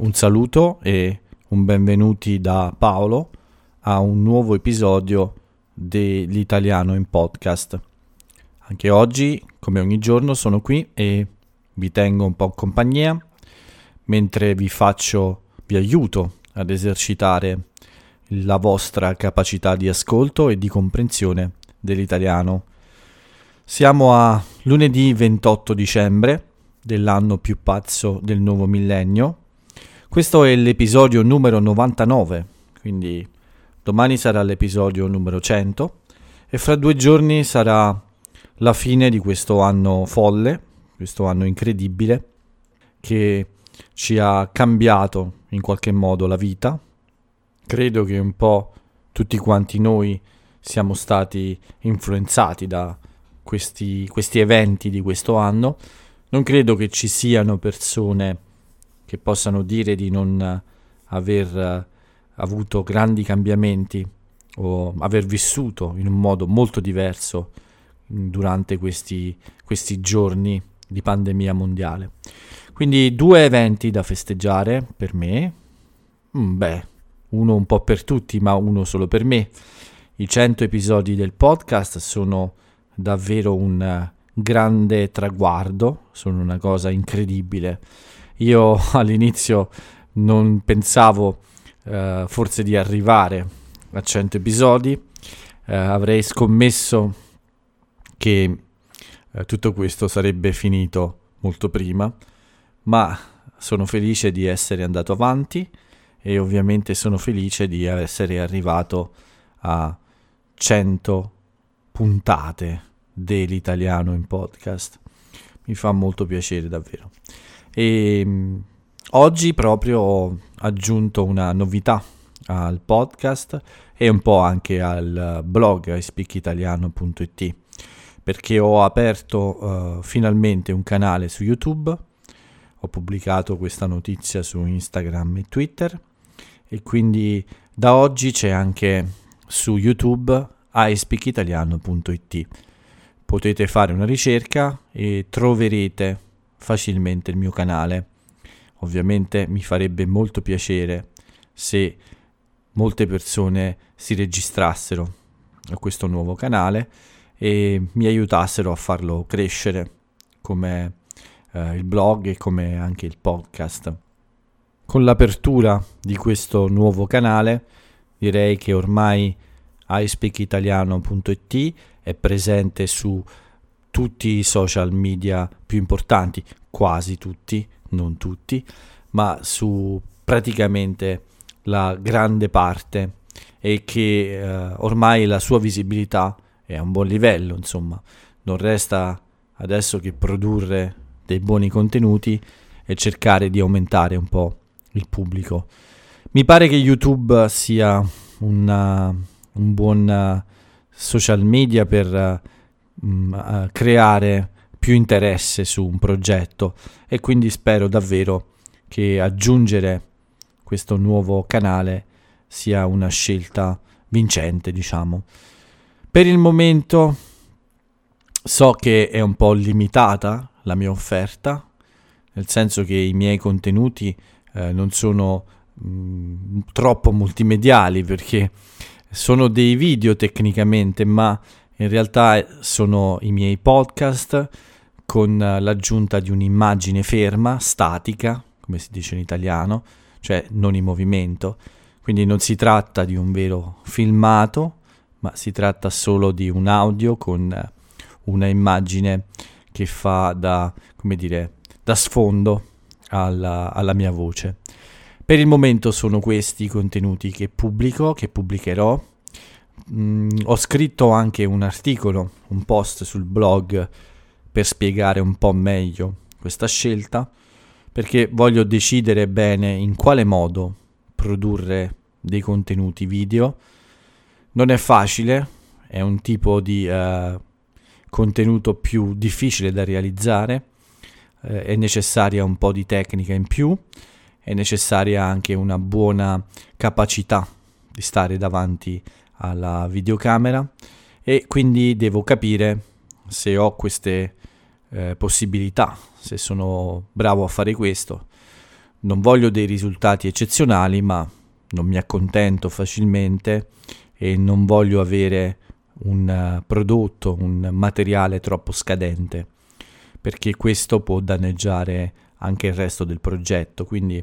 Un saluto e un benvenuti da Paolo a un nuovo episodio dell'italiano in podcast. Anche oggi, come ogni giorno, sono qui e vi tengo un po' in compagnia mentre vi faccio, vi aiuto ad esercitare la vostra capacità di ascolto e di comprensione dell'italiano. Siamo a lunedì 28 dicembre dell'anno più pazzo del nuovo millennio questo è l'episodio numero 99, quindi domani sarà l'episodio numero 100 e fra due giorni sarà la fine di questo anno folle, questo anno incredibile che ci ha cambiato in qualche modo la vita. Credo che un po' tutti quanti noi siamo stati influenzati da questi, questi eventi di questo anno. Non credo che ci siano persone che possano dire di non aver eh, avuto grandi cambiamenti o aver vissuto in un modo molto diverso durante questi, questi giorni di pandemia mondiale. Quindi due eventi da festeggiare per me, mm, beh, uno un po' per tutti, ma uno solo per me. I 100 episodi del podcast sono davvero un grande traguardo, sono una cosa incredibile io all'inizio non pensavo eh, forse di arrivare a 100 episodi, eh, avrei scommesso che eh, tutto questo sarebbe finito molto prima, ma sono felice di essere andato avanti e ovviamente sono felice di essere arrivato a 100 puntate dell'italiano in podcast. Mi fa molto piacere davvero. E um, oggi proprio ho aggiunto una novità al podcast e un po' anche al blog speakitaliano.it perché ho aperto uh, finalmente un canale su YouTube, ho pubblicato questa notizia su Instagram e Twitter e quindi da oggi c'è anche su YouTube iSpeakitaliano.it. Potete fare una ricerca e troverete facilmente il mio canale. Ovviamente mi farebbe molto piacere se molte persone si registrassero a questo nuovo canale e mi aiutassero a farlo crescere come eh, il blog e come anche il podcast. Con l'apertura di questo nuovo canale direi che ormai iSpeakitaliano.it è presente su tutti i social media più importanti, quasi tutti, non tutti, ma su praticamente la grande parte e che eh, ormai la sua visibilità è a un buon livello, insomma, non resta adesso che produrre dei buoni contenuti e cercare di aumentare un po' il pubblico. Mi pare che YouTube sia una, un buon social media per mh, mm, creare più interesse su un progetto e quindi spero davvero che aggiungere questo nuovo canale sia una scelta vincente, diciamo. Per il momento so che è un po' limitata la mia offerta, nel senso che i miei contenuti eh, non sono mh, mm, troppo multimediali perché sono dei video tecnicamente, ma in realtà sono i miei podcast con l'aggiunta di un'immagine ferma, statica, come si dice in italiano, cioè non in movimento. Quindi non si tratta di un vero filmato, ma si tratta solo di un audio con una immagine che fa da, come dire, da sfondo alla, alla mia voce. Per il momento sono questi i contenuti che pubblico, che pubblicherò mh, mm, ho scritto anche un articolo, un post sul blog per spiegare un po' meglio questa scelta, perché voglio decidere bene in quale modo produrrre dei contenuti video. Non è facile, è un tipo di uh, contenuto più difficile da realizzare, uh, è necessaria un po' di tecnica in più, è necessaria anche una buona capacità di stare davanti alla videocamera e quindi devo capire se ho queste eh, possibilità, se sono bravo a fare questo. non voglio dei risultati eccezionali, ma non mi accontento facilmente e non voglio avere un uh, prodotto, un materiale troppo scadente, perché questo può danneggiare anche il resto del progetto. Quindi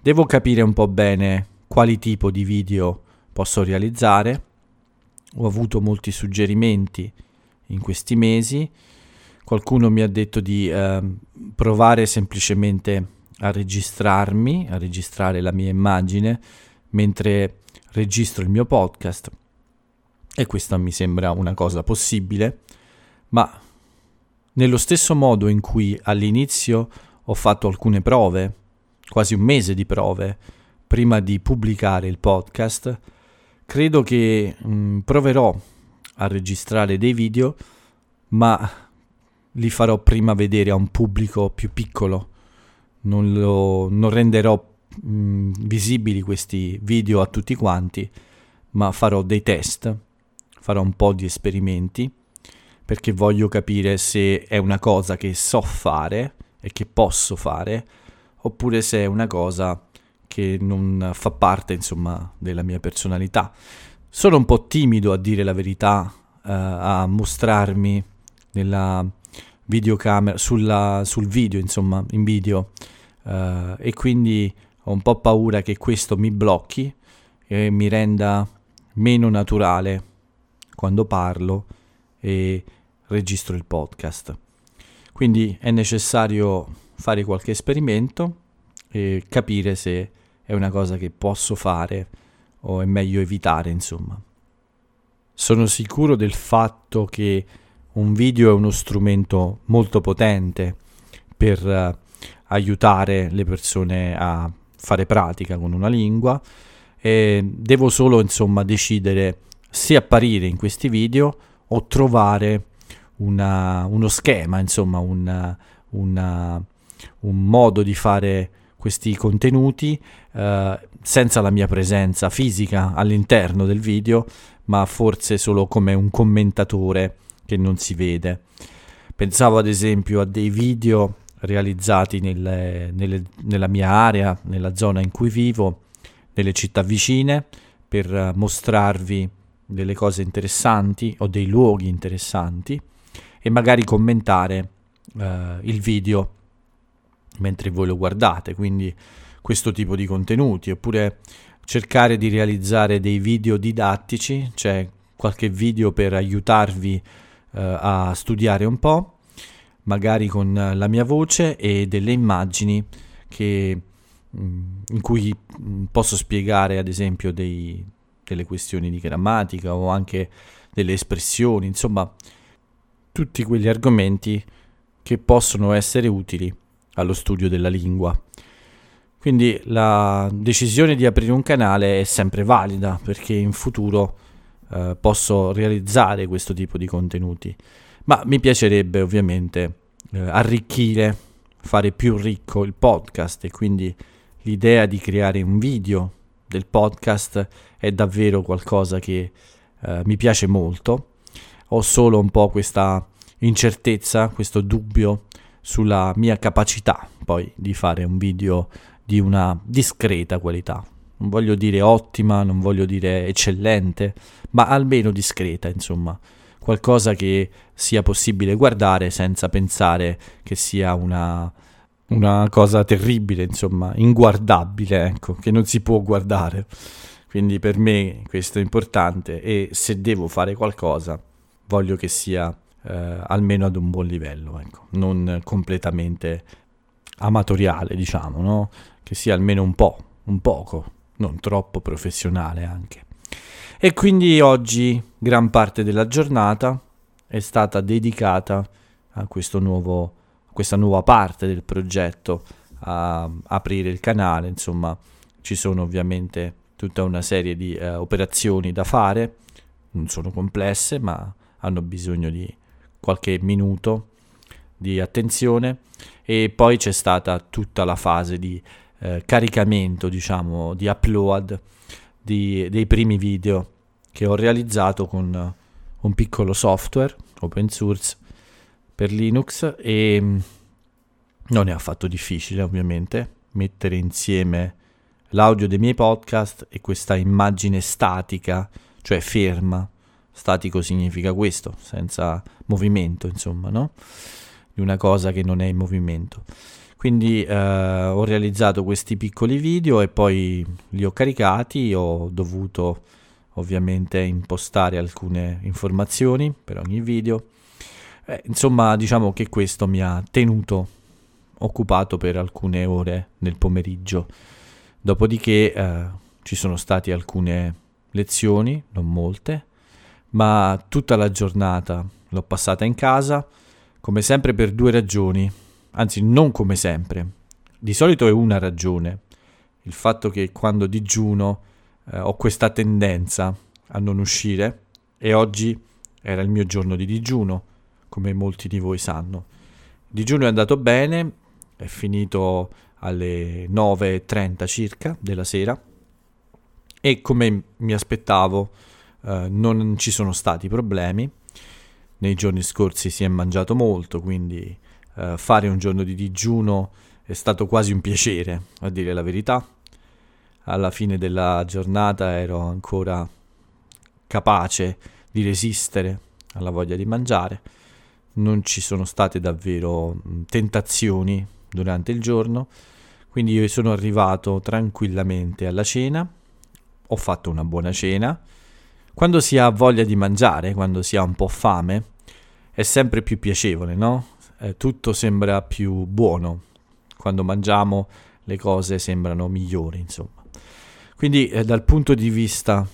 devo capire un po' bene quali tipo di video posso realizzare. Ho avuto molti suggerimenti in questi mesi. Qualcuno mi ha detto di eh, provare semplicemente a registrarmi, a registrare la mia immagine mentre registro il mio podcast. E questa mi sembra una cosa possibile, ma nello stesso modo in cui all'inizio ho fatto alcune prove, quasi un mese di prove, prima di pubblicare il podcast, credo che mh, mm, proverò a registrare dei video, ma li farò prima vedere a un pubblico più piccolo. Non, lo, non renderò mh, mm, visibili questi video a tutti quanti, ma farò dei test, farò un po' di esperimenti, perché voglio capire se è una cosa che so fare e che posso fare, oppure se è una cosa che non fa parte, insomma, della mia personalità. Sono un po' timido a dire la verità, eh, a mostrarmi nella videocamera, sulla, sul video, insomma, in video, eh, e quindi ho un po' paura che questo mi blocchi e mi renda meno naturale quando parlo e registro il podcast. Quindi è necessario fare qualche esperimento e capire se è una cosa che posso fare o è meglio evitare, insomma. Sono sicuro del fatto che un video è uno strumento molto potente per uh, aiutare le persone a fare pratica con una lingua e devo solo insomma decidere se apparire in questi video o trovare una, uno schema, insomma una, una, un modo di fare questi contenuti eh, senza la mia presenza fisica all'interno del video, ma forse solo come un commentatore che non si vede. Pensavo ad esempio a dei video realizzati nelle, nelle, nella mia area, nella zona in cui vivo, nelle città vicine, per mostrarvi delle cose interessanti o dei luoghi interessanti e magari commentare eh, il video mentre voi lo guardate, quindi questo tipo di contenuti, oppure cercare di realizzare dei video didattici, cioè qualche video per aiutarvi eh, a studiare un po', magari con la mia voce e delle immagini che, mm, in cui mm, posso spiegare ad esempio dei, delle questioni di grammatica o anche delle espressioni, insomma tutti quegli argomenti che possono essere utili allo studio della lingua. Quindi la decisione di aprire un canale è sempre valida perché in futuro eh, posso realizzare questo tipo di contenuti, ma mi piacerebbe ovviamente eh, arricchire, fare più ricco il podcast e quindi l'idea di creare un video del podcast è davvero qualcosa che eh, mi piace molto ho solo un po' questa incertezza, questo dubbio sulla mia capacità poi di fare un video di una discreta qualità. Non voglio dire ottima, non voglio dire eccellente, ma almeno discreta, insomma. Qualcosa che sia possibile guardare senza pensare che sia una, una cosa terribile, insomma, inguardabile, ecco, che non si può guardare. Quindi per me questo è importante e se devo fare qualcosa voglio che sia eh, almeno ad un buon livello, ecco, non completamente amatoriale, diciamo, no? che sia almeno un po', un poco, non troppo professionale anche. E quindi oggi gran parte della giornata è stata dedicata a nuovo, questa nuova parte del progetto, a aprire il canale, insomma ci sono ovviamente tutta una serie di eh, operazioni da fare, non sono complesse ma hanno bisogno di qualche minuto di attenzione e poi c'è stata tutta la fase di eh, caricamento, diciamo, di upload di, dei primi video che ho realizzato con un piccolo software open source per Linux e mm, non è affatto difficile ovviamente, mettere insieme l'audio dei miei podcast e questa immagine statica, cioè ferma. Statico significa questo, senza movimento, insomma, no? Di una cosa che non è in movimento. Quindi eh, ho realizzato questi piccoli video e poi li ho caricati, ho dovuto ovviamente impostare alcune informazioni per ogni video. Eh, insomma, diciamo che questo mi ha tenuto occupato per alcune ore nel pomeriggio. Dopodiché eh, ci sono state alcune lezioni, non molte, ma tutta la giornata l'ho passata in casa, come sempre per due ragioni anzi non come sempre. Di solito è una ragione, il fatto che quando digiuno eh, ho questa tendenza a non uscire e oggi era il mio giorno di digiuno, come molti di voi sanno. Il digiuno è andato bene, è finito alle 9.30 circa della sera e come mi aspettavo eh, non ci sono stati problemi. Nei giorni scorsi si è mangiato molto, quindi eh, fare un giorno di digiuno è stato quasi un piacere, a dire la verità. Alla fine della giornata ero ancora capace di resistere alla voglia di mangiare. Non ci sono state davvero tentazioni durante il giorno, quindi io sono arrivato tranquillamente alla cena, ho fatto una buona cena. Quando si ha voglia di mangiare, quando si ha un po' fame, è sempre più piacevole, no? eh, tutto sembra più buono. Quando mangiamo le cose sembrano migliori, insomma. Quindi eh, dal punto di vista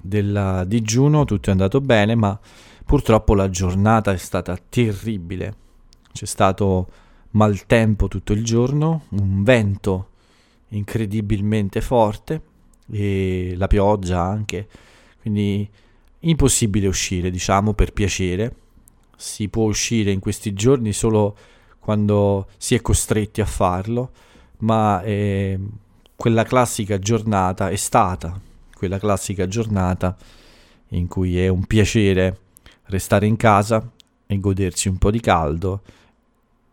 del digiuno tutto è andato bene, ma purtroppo la giornata è stata terribile. C'è stato maltempo tutto il giorno, un vento incredibilmente forte e la pioggia anche, quindi impossibile uscire, diciamo, per piacere. Si può uscire in questi giorni solo quando si è costretti a farlo, ma eh, quella classica giornata è stata quella classica giornata in cui è un piacere restare in casa e godersi un po' di caldo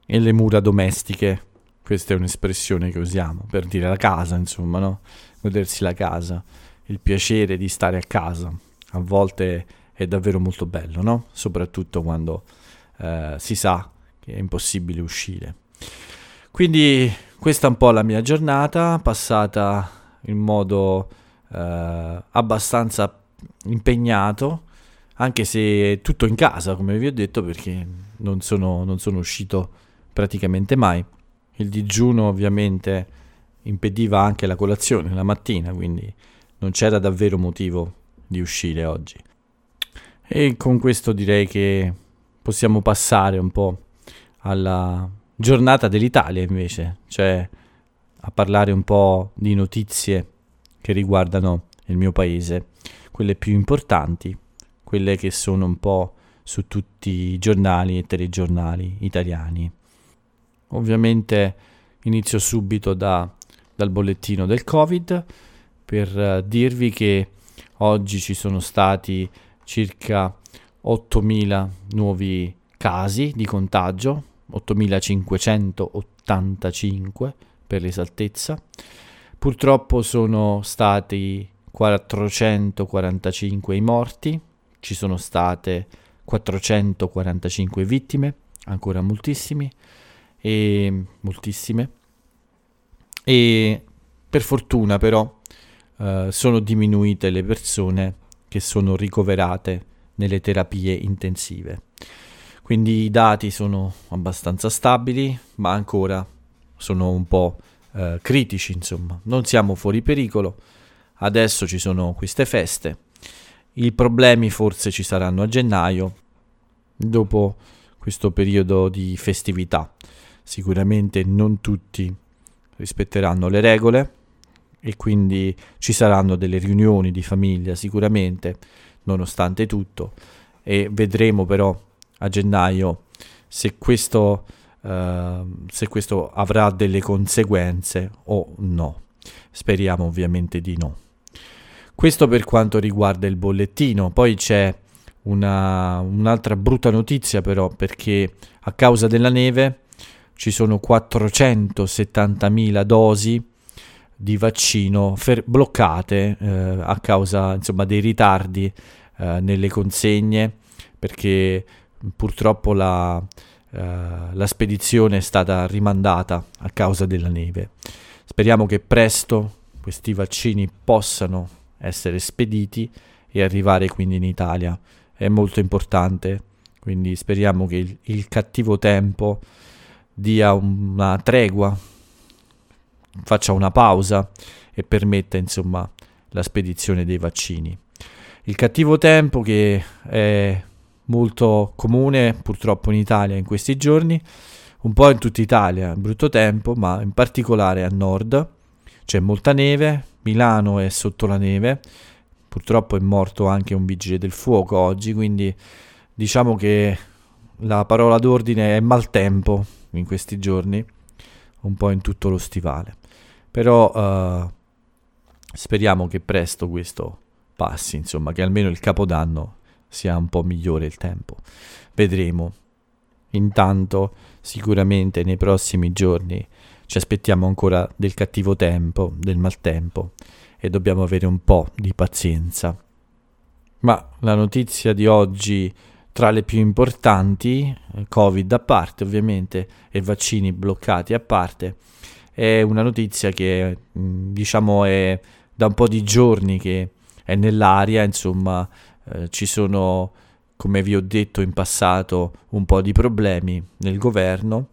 e le mura domestiche, questa è un'espressione che usiamo per dire la casa, insomma, no? Godersi la casa, il piacere di stare a casa. A volte è davvero molto bello, no? Soprattutto quando eh, si sa che è impossibile uscire. Quindi questa è un po' la mia giornata, passata in modo eh, abbastanza impegnato, anche se tutto in casa, come vi ho detto, perché non sono, non sono uscito praticamente mai. Il digiuno ovviamente impediva anche la colazione la mattina, quindi non c'era davvero motivo di uscire oggi. E con questo direi che possiamo passare un po' alla giornata dell'Italia invece, cioè a parlare un po' di notizie che riguardano il mio paese, quelle più importanti, quelle che sono un po' su tutti i giornali e telegiornali italiani. Ovviamente inizio subito da, dal bollettino del Covid per uh, dirvi che oggi ci sono stati circa 8.000 nuovi casi di contagio, 8.585 per l'esattezza. Purtroppo sono stati 445 i morti, ci sono state 445 vittime, ancora moltissimi, e moltissime. E per fortuna però eh, sono diminuite le persone che sono ricoverate nelle terapie intensive. Quindi i dati sono abbastanza stabili, ma ancora sono un po' eh, critici, insomma. Non siamo fuori pericolo. Adesso ci sono queste feste. I problemi forse ci saranno a gennaio, dopo questo periodo di festività. Sicuramente non tutti rispetteranno le regole, e quindi ci saranno delle riunioni di famiglia sicuramente, nonostante tutto, e vedremo però a gennaio se questo, uh, se questo avrà delle conseguenze o no. Speriamo ovviamente di no. Questo per quanto riguarda il bollettino, poi c'è una, un'altra brutta notizia però perché a causa della neve ci sono 470.000 dosi di vaccino fer- bloccate eh, a causa insomma, dei ritardi eh, nelle consegne perché purtroppo la, eh, la spedizione è stata rimandata a causa della neve. Speriamo che presto questi vaccini possano essere spediti e arrivare quindi in Italia. È molto importante, quindi speriamo che il, il cattivo tempo dia una tregua, faccia una pausa e permetta insomma la spedizione dei vaccini. Il cattivo tempo che è molto comune purtroppo in Italia in questi giorni, un po' in tutta Italia, brutto tempo, ma in particolare a nord c'è molta neve, Milano è sotto la neve, purtroppo è morto anche un vigile del fuoco oggi, quindi diciamo che la parola d'ordine è maltempo in questi giorni, un po' in tutto lo stivale. Però uh, speriamo che presto questo passi, insomma, che almeno il capodanno sia un po' migliore il tempo. Vedremo. Intanto, sicuramente nei prossimi giorni ci aspettiamo ancora del cattivo tempo, del maltempo e dobbiamo avere un po' di pazienza. Ma la notizia di oggi tra le più importanti, Covid a parte ovviamente e vaccini bloccati a parte, è una notizia che diciamo è da un po' di giorni che è nell'aria, insomma eh, ci sono, come vi ho detto in passato, un po' di problemi nel governo.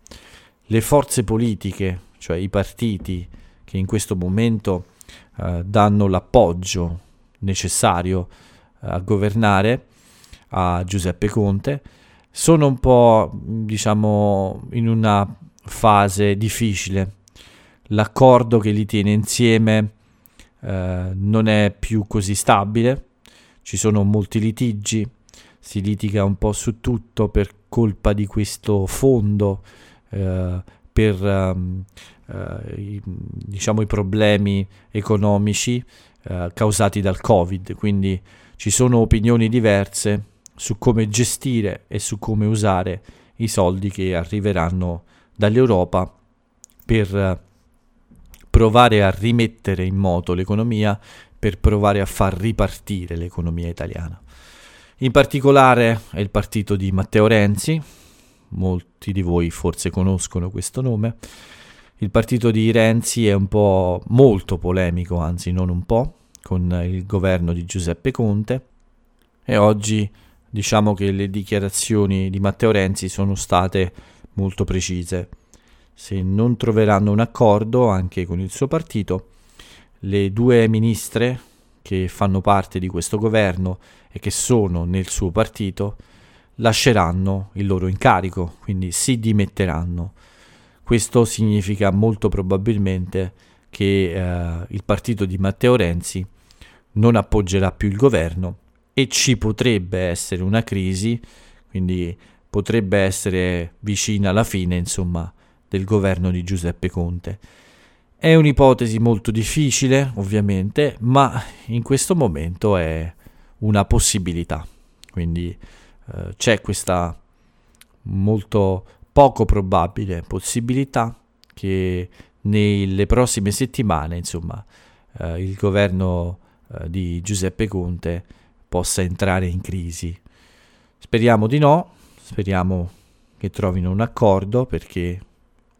Le forze politiche, cioè i partiti che in questo momento eh, danno l'appoggio necessario eh, a governare a Giuseppe Conte, sono un po', diciamo, in una fase difficile. L'accordo che li tiene insieme eh, non è più così stabile. Ci sono molti litigi, si litiga un po' su tutto per colpa di questo fondo, eh, per um, uh, i, diciamo, i problemi economici uh, causati dal Covid, quindi ci sono opinioni diverse su come gestire e su come usare i soldi che arriveranno dall'Europa per uh, provare a rimettere in moto l'economia per provare a far ripartire l'economia italiana. In particolare è il partito di Matteo Renzi, molti di voi forse conoscono questo nome. Il partito di Renzi è un po' molto polemico, anzi non un po', con il governo di Giuseppe Conte e oggi diciamo che le dichiarazioni di Matteo Renzi sono state molto precise. Se non troveranno un accordo anche con il suo partito, le due ministre che fanno parte di questo governo e che sono nel suo partito lasceranno il loro incarico, quindi si dimetteranno. Questo significa molto probabilmente che eh, il partito di Matteo Renzi non appoggerà più il governo e ci potrebbe essere una crisi, quindi potrebbe essere vicina alla fine, insomma, del governo di Giuseppe Conte. È un'ipotesi molto difficile, ovviamente, ma in questo momento è una possibilità. Quindi eh, c'è questa molto poco probabile possibilità che nelle prossime settimane, insomma, eh, il governo eh, di Giuseppe Conte possa entrare in crisi. Speriamo di no, speriamo che trovino un accordo perché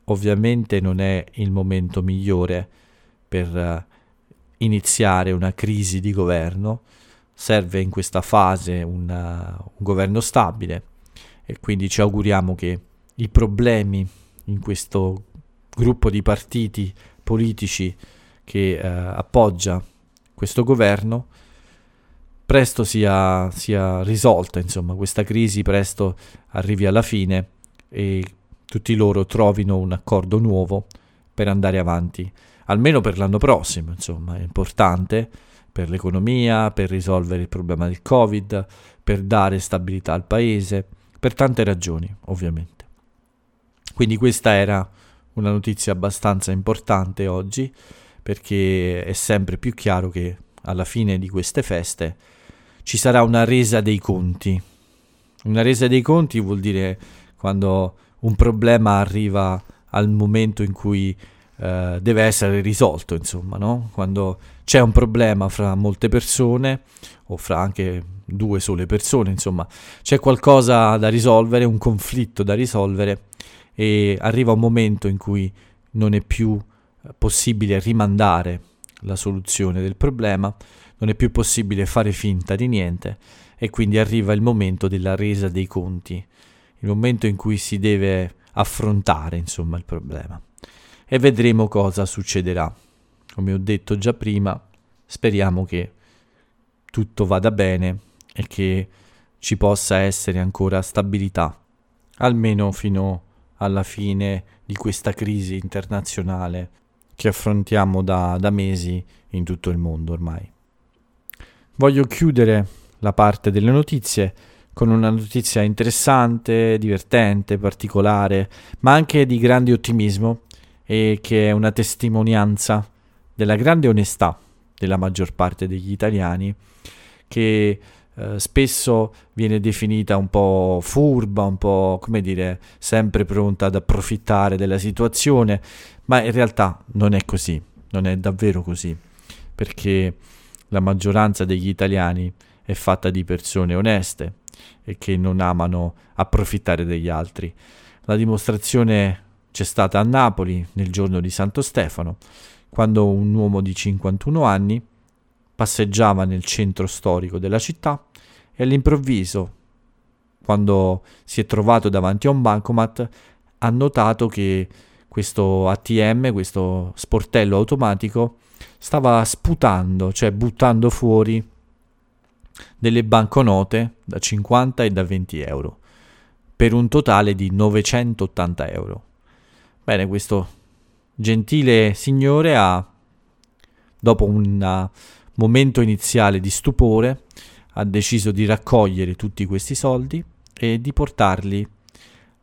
ovviamente non è il momento migliore per uh, iniziare una crisi di governo, serve in questa fase una, un governo stabile e quindi ci auguriamo che i problemi in questo gruppo di partiti politici che uh, appoggia questo governo presto sia, sia risolta, insomma, questa crisi presto arrivi alla fine e tutti loro trovino un accordo nuovo per andare avanti, almeno per l'anno prossimo, insomma, è importante per l'economia, per risolvere il problema del Covid, per dare stabilità al paese, per tante ragioni, ovviamente. Quindi questa era una notizia abbastanza importante oggi, perché è sempre più chiaro che alla fine di queste feste ci sarà una resa dei conti. Una resa dei conti vuol dire quando un problema arriva al momento in cui eh, deve essere risolto, insomma, no? Quando c'è un problema fra molte persone o fra anche due sole persone, insomma, c'è qualcosa da risolvere, un conflitto da risolvere e arriva un momento in cui non è più possibile rimandare la soluzione del problema, non è più possibile fare finta di niente e quindi arriva il momento della resa dei conti, il momento in cui si deve affrontare, insomma, il problema e vedremo cosa succederà. Come ho detto già prima, speriamo che tutto vada bene e che ci possa essere ancora stabilità, almeno fino alla fine di questa crisi internazionale che affrontiamo da, da mesi in tutto il mondo ormai. Voglio chiudere la parte delle notizie con una notizia interessante, divertente, particolare, ma anche di grande ottimismo e che è una testimonianza della grande onestà della maggior parte degli italiani che eh, spesso viene definita un po' furba, un po' come dire, sempre pronta ad approfittare della situazione, ma in realtà non è così, non è davvero così, perché la maggioranza degli italiani è fatta di persone oneste e che non amano approfittare degli altri. La dimostrazione c'è stata a Napoli nel giorno di Santo Stefano, quando un uomo di 51 anni passeggiava nel centro storico della città e all'improvviso, quando si è trovato davanti a un bancomat, ha notato che questo ATM, questo sportello automatico, stava sputando, cioè buttando fuori delle banconote da 50 e da 20 euro, per un totale di 980 euro. Bene, questo gentile signore ha, dopo un momento iniziale di stupore, ha deciso di raccogliere tutti questi soldi e di portarli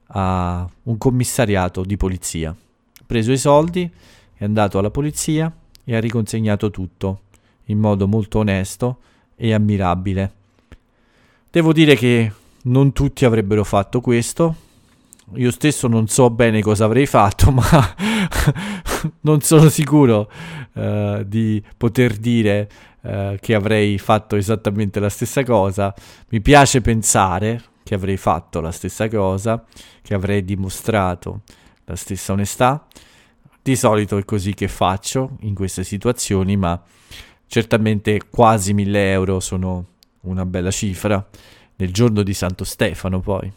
a un commissariato di polizia. Ha preso i soldi, è andato alla polizia e ha riconsegnato tutto in modo molto onesto e ammirabile. Devo dire che non tutti avrebbero fatto questo, io stesso non so bene cosa avrei fatto, ma non sono sicuro uh, di poter dire uh, che avrei fatto esattamente la stessa cosa. Mi piace pensare che avrei fatto la stessa cosa, che avrei dimostrato la stessa onestà. Di solito è così che faccio in queste situazioni, ma certamente quasi 1000 euro sono una bella cifra. Nel giorno di Santo Stefano poi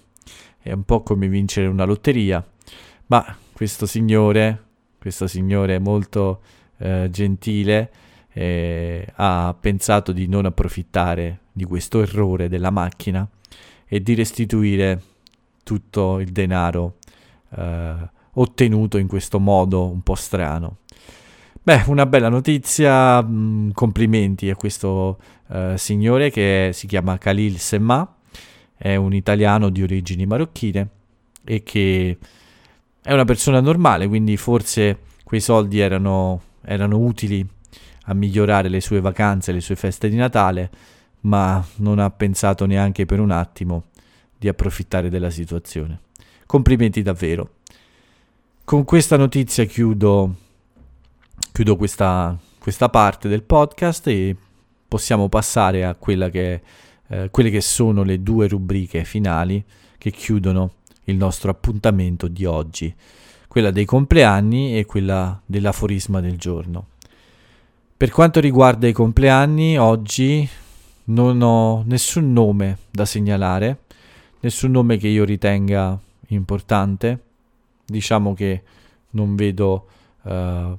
è un po' come vincere una lotteria, ma questo signore, questo signore molto eh, gentile, eh, ha pensato di non approfittare di questo errore della macchina e di restituire tutto il denaro eh, ottenuto in questo modo un po' strano. Beh, una bella notizia, mm, complimenti a questo uh, signore che si chiama Khalil Semma, è un italiano di origini marocchine e che è una persona normale, quindi forse quei soldi erano, erano utili a migliorare le sue vacanze, le sue feste di Natale, ma non ha pensato neanche per un attimo di approfittare della situazione. Complimenti davvero. Con questa notizia chiudo, chiudo questa, questa parte del podcast e possiamo passare a che eh, quelle che sono le due rubriche finali che chiudono il nostro appuntamento di oggi, quella dei compleanni e quella dell'aforisma del giorno. Per quanto riguarda i compleanni, oggi non ho nessun nome da segnalare, nessun nome che io ritenga importante. Diciamo che non vedo uh,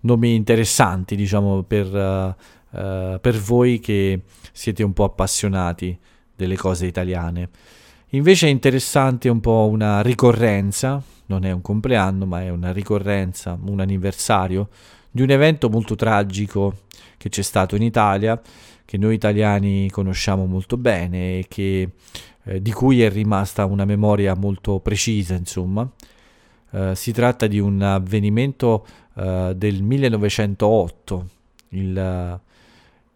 nomi interessanti, diciamo, per, uh, per voi che siete un po' appassionati delle cose italiane. Invece è interessante un po' una ricorrenza, non è un compleanno, ma è una ricorrenza, un anniversario di un evento molto tragico che c'è stato in Italia, che noi italiani conosciamo molto bene e che, eh, di cui è rimasta una memoria molto precisa, insomma. Uh, si tratta di un avvenimento uh, del 1908, il,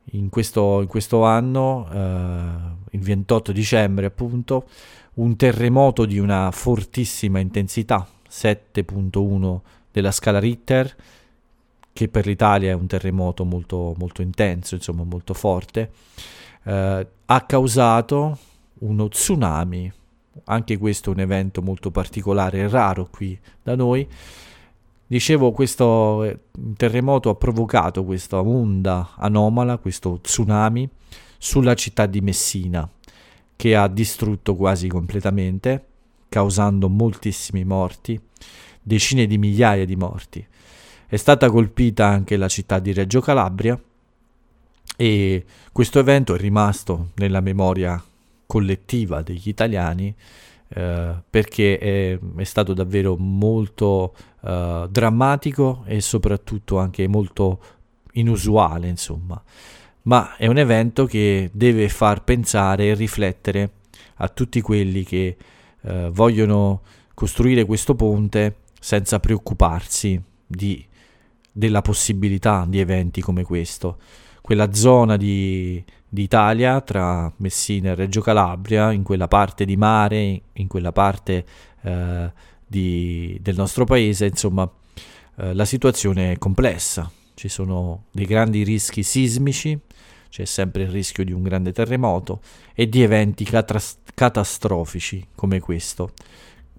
in questo, in questo anno, eh, il 28 dicembre appunto, un terremoto di una fortissima intensità, 7.1 della scala Richter, che per l'Italia è un terremoto molto, molto intenso, insomma molto forte, eh, ha causato uno tsunami, anche questo è un evento molto particolare e raro qui da noi. Dicevo, questo eh, terremoto ha provocato questa onda anomala, questo tsunami, sulla città di Messina, che ha distrutto quasi completamente, causando moltissimi morti, decine di migliaia di morti. È stata colpita anche la città di Reggio Calabria e questo evento è rimasto nella memoria collettiva degli italiani eh, perché è, è, stato davvero molto eh, drammatico e soprattutto anche molto inusuale, insomma. Ma è un evento che deve far pensare e riflettere a tutti quelli che eh, vogliono costruire questo ponte senza preoccuparsi di della possibilità di eventi come questo. Quella zona di, d'Italia tra Messina e Reggio Calabria, in quella parte di mare, in quella parte eh, di, del nostro paese, insomma, eh, la situazione è complessa. Ci sono dei grandi rischi sismici, c'è sempre il rischio di un grande terremoto e di eventi catast- catastrofici come questo.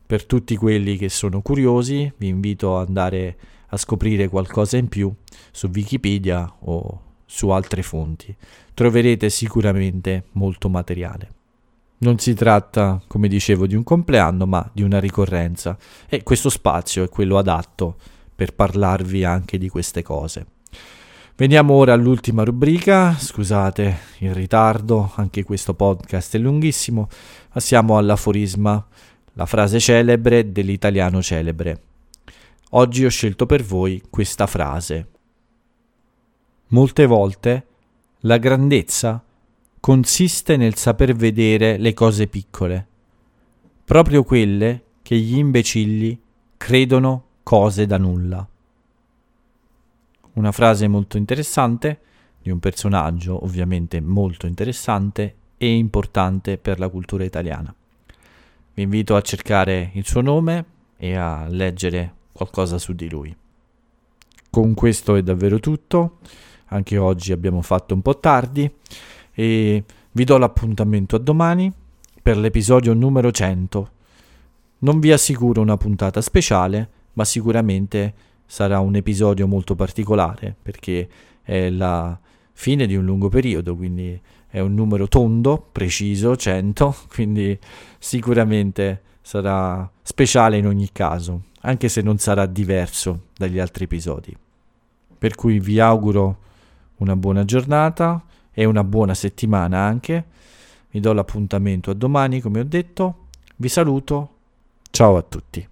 Per tutti quelli che sono curiosi, vi invito ad andare a scoprire qualcosa in più su Wikipedia o su altre fonti. Troverete sicuramente molto materiale. Non si tratta, come dicevo, di un compleanno, ma di una ricorrenza e questo spazio è quello adatto per parlarvi anche di queste cose. Veniamo ora all'ultima rubrica, scusate il ritardo, anche questo podcast è lunghissimo, ma siamo all'aforisma, la frase celebre dell'italiano celebre. Oggi ho scelto per voi questa frase. Molte volte la grandezza consiste nel saper vedere le cose piccole, proprio quelle che gli imbecilli credono cose da nulla. Una frase molto interessante di un personaggio ovviamente molto interessante e importante per la cultura italiana. Vi invito a cercare il suo nome e a leggere qualcosa su di lui. Con questo è davvero tutto, anche oggi abbiamo fatto un po' tardi e vi do l'appuntamento a domani per l'episodio numero 100. Non vi assicuro una puntata speciale, ma sicuramente sarà un episodio molto particolare perché è la fine di un lungo periodo, quindi è un numero tondo, preciso, 100, quindi sicuramente sarà speciale in ogni caso anche se non sarà diverso dagli altri episodi. Per cui vi auguro una buona giornata e una buona settimana anche. Vi do l'appuntamento a domani, come ho detto. Vi saluto. Ciao a tutti.